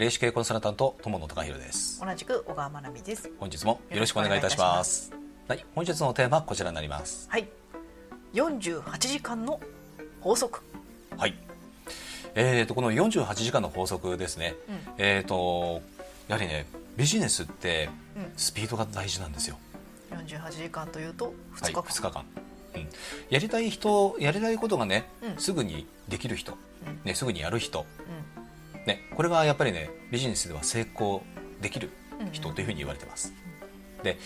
霊視系コンサルタント友野隆弘です。同じく小川真奈美です。本日もよろしくお願いいたします。はい本日のテーマはこちらになります。はい。48時間の法則。はい。えーとこの48時間の法則ですね、うん。えーとやはりねビジネスってスピードが大事なんですよ、48時間というと2はい、日間、2日間、うん、やりたい人やりたいことがね、うん。すぐにできる人、うん。ね、すぐにやる人、うね、これがやっぱりねビジネスでは成功できるうん人というふうに言われてます、で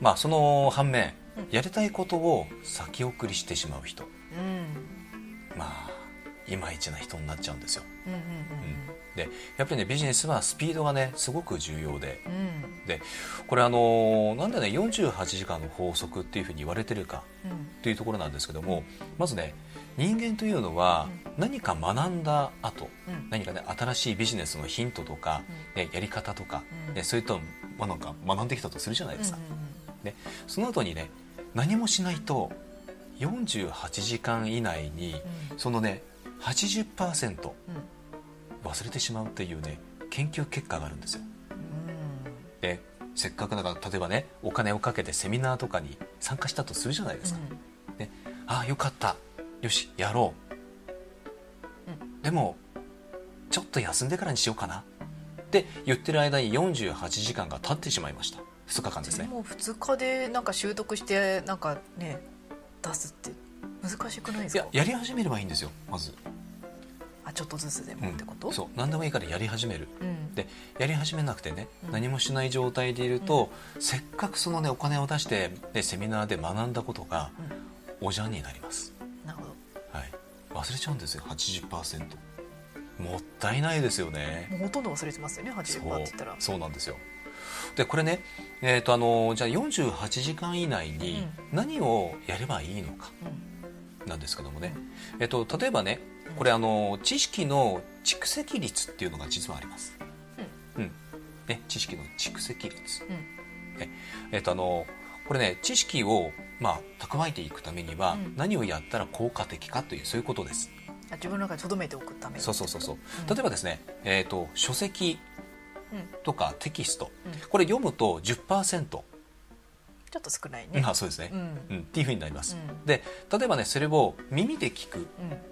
まあその反面うんやりたいことを先送りしてしまう人。んうん。まあいまいちな人になっちゃうんですよ。うん。うんでやっぱりねビジネスはスピードがねすごく重要で。うん。うんでこれあのなんでね48時間の法則っていうふうに言われてるかうん。というところなんですけどもまずね人間というのは何か学んだ後うん。何かね新しいビジネスのヒントとか、ね、やり方とか、うん。ね、そういったものが学んできたとするじゃないですか、うんね、その後にね何もしないと48時間以内にうん。そのね80%うん忘れてしまうっていうね研究結果があるんですよ。でせっかくだから例えばねお金をかけてセミナーとかに参加したとするじゃないですか、ね、ああよかった。よしやろう、でもちょっと休んでからにしようかな。って言ってる間に48時間が経ってしまいました。2日間ですね。でも2日でなんか習得してなんかね出すって難しくないですか？いややり始めればいいんですよまず、あちょっとずつでうんもってこと、そう。何でもいいからやり始める。うん。でやり始めなくてね、うん。何もしない状態でいると、せっかくそのねお金を出して、ね、セミナーで学んだことがおじゃんになります。なるほど。はい。忘れちゃうんですよ80%もったいないですよね。もうほとんど忘れてますよね80%ってそう言ったら。そう。なんですよ。でこれね、えー、とあのじゃあ48時間以内に何をやればいいのかうんなんですけどもね、えー、と例えばねこれあの知識の蓄積率っていうのが実はあります、うん。ね、知識の蓄積率。うん。えっとあのこれね知識をまあ蓄えていくためにはうん。何をやったら効果的かというそういうことです。あ自分の中で留めておくために。そうそうそうそう。うん。例えばですね、えっ、と書籍うん。とかテキスト、うん。これ読むと10%、ちょっと少ないね。まあそうですね。うん。うん、っていうふうになります。うん。で例えばねそれを耳で聞く、うん。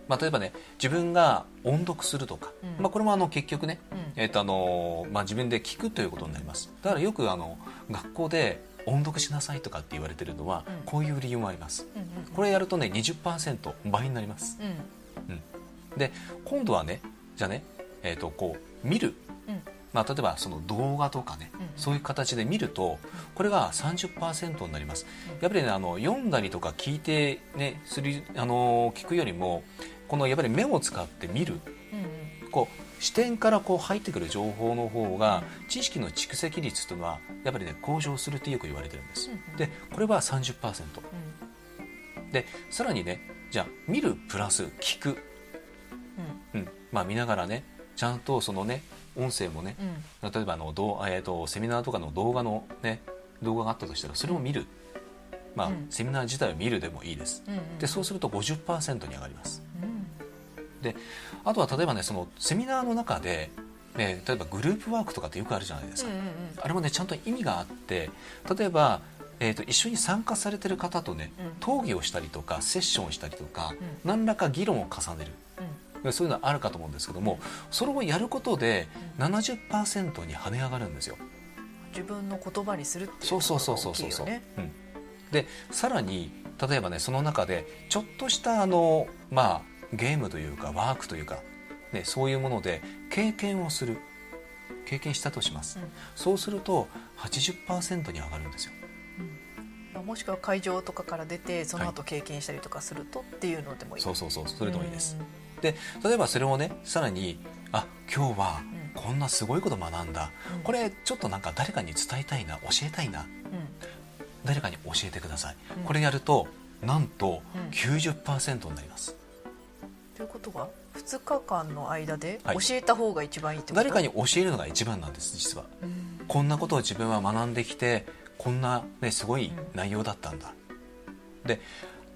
まあ例えばね自分が音読するとか、うん。まあこれもあの結局ね、うん。えっ、とあのまあ自分で聞くということになります。だからよくあの学校で音読しなさいとかって言われてるのは、うん。こういう理由もあります。これやるとね20%倍になります。うん。で今度はねじゃあね、えー、とこう見る、うんまあ、例えばその動画とかね、うん。そういう形で見るとこれが30%になります。やっぱりねあの読んだりとか聞いてねするあの聞くよりもこのやっぱり目を使って見る。うんこう視点からこう入ってくる情報の方が知識の蓄積率というのはやっぱりね向上するってよく言われてるんです。うんでこれは30%うん。でさらにねじゃあ見るプラス聞く、うん。うん。まあ、見ながらねちゃんとそのね音声もねうん。例えばあのどう、えー、とセミナーとかの動画のね動画があったとしたらそれを見る、まあうん。セミナー自体を見るでもいいです。うんうんでそうすると50%に上がります。うん。であとは例えばねそのセミナーの中で、ね、例えばグループワークとかってよくあるじゃないですか、うんうんあれもねちゃんと意味があって例えば、えー、と一緒に参加されてる方とねうん。討議をしたりとかセッションをしたりとか、う何らか議論を重ねる。うん。そういうのはあるかと思うんですけどもそれをやることで70%に跳ね上がるんですよ。自分の言葉にするっていうそうそうそうそうそうそう、ことが大きいよね。うん、でさらに例えばねその中でちょっとしたあのまあゲームというかワークというか、ね、そういうもので経験をする。経験したとします、うん。そうすると80%に上がるんですよ。まあもしくは会場とかから出てその後経験したりとかするとっていうのでもいい、そうそうそうそれでもいいです。うん。で例えばそれをねさらにあ今日はうん。こんなすごいこと学んだ、うん。これちょっとなんか誰かに伝えたいな教えたいなうん誰かに教えてください、うん。これやるとなんとうん。90%になります、ということは2日間の間ではい。教えた方が一番いいってこと、誰かに教えるのが一番なんです実は。うん。こんなことを自分は学んできてこんな、ね、すごい内容だったんだ、で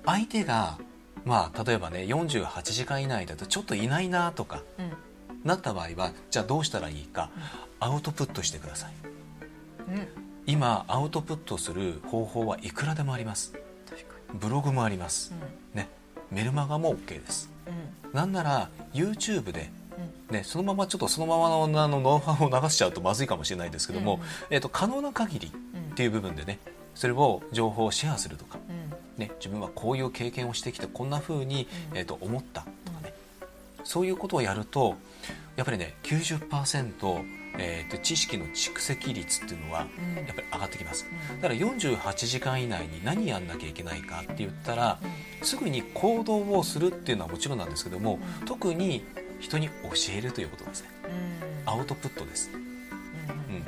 相手がまあ例えばね48時間以内だとちょっといないなとかうんなった場合はじゃあどうしたらいいか、アウトプットしてください。うん。今アウトプットする方法はいくらでもあります。ブログもあります、にね、メルマガも OK です。うん。なんなら YouTube で、うん。ね、そのままちょっとそのままのあのノウハウを流しちゃうとまずいかもしれないですけども、うん。えー、と可能な限りうんっていう部分でねそれを情報をシェアするとか、うん。ね、自分はこういう経験をしてきてこんな風に、うん。えー、と思ったそういうことをやるとやっぱりね90%、えー、と知識の蓄積率っていうのはうん。やっぱり上がってきます。うん。だから48時間以内に何やんなきゃいけないかって言ったらすぐに行動をするっていうのはもちろんなんですけどもうん。特に人に教えるということですね。うん。アウトプットです、うん。うん、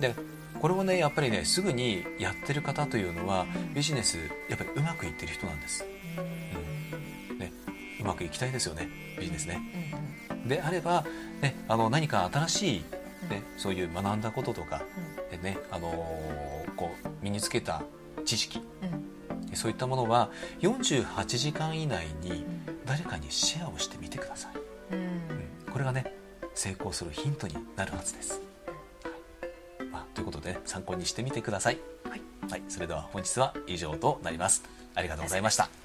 でこれをねやっぱりねすぐにやってる方というのはうんビジネスやっぱりうまくいってる人なんです、うん。ね、うまくいきたいですよね。ビジネスね。であれば、ね、あの何か新しい、ね、そういう学んだこととか、でねあのーこう身につけた知識うん。そういったものは48時間以内に誰かにシェアをしてみてください、うん。うん、これがね成功するヒントになるはずです、はい。まあ、ということで、ね、参考にしてみてください、はい。はい、それでは本日は以上となります。ありがとうございました